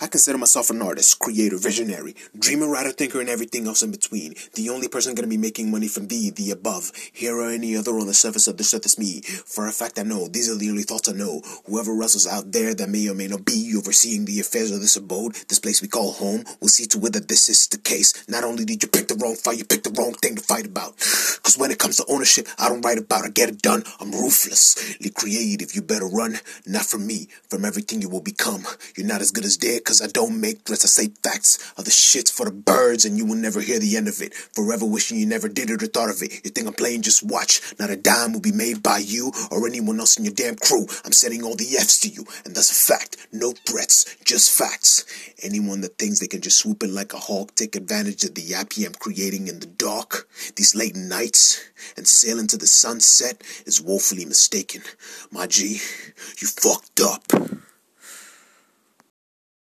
I consider myself an artist, creator, visionary, dreamer, writer, thinker, and everything else in between. The only person gonna be making money from thee, the above, here or any other on the surface of this earth is me. For a fact I know, these are the only thoughts I know. Whoever is out there that may or may not be overseeing the affairs of this abode, this place we call home, will see to it that this is the case. Not only did you pick the wrong fight, you picked the wrong thing to fight about. Cause when it comes to ownership, I don't write about, I get it done. I'm ruthlessly creative, you better run. Not from me, from everything you will become. You're not as good as dead, cause I don't make threats, I say facts. Other shit's for the birds, and you will never hear the end of it. Forever wishing you never did it or thought of it. You think I'm playing, just watch. Not a dime will be made by you or anyone else in your damn crew. I'm sending all the F's to you, and that's a fact. No threats, just facts. Anyone that thinks they can just swoop in like a hawk, take advantage of the yappy I'm creating in the dark, these late nights, and sail into the sunset is woefully mistaken. My G, you fucked up.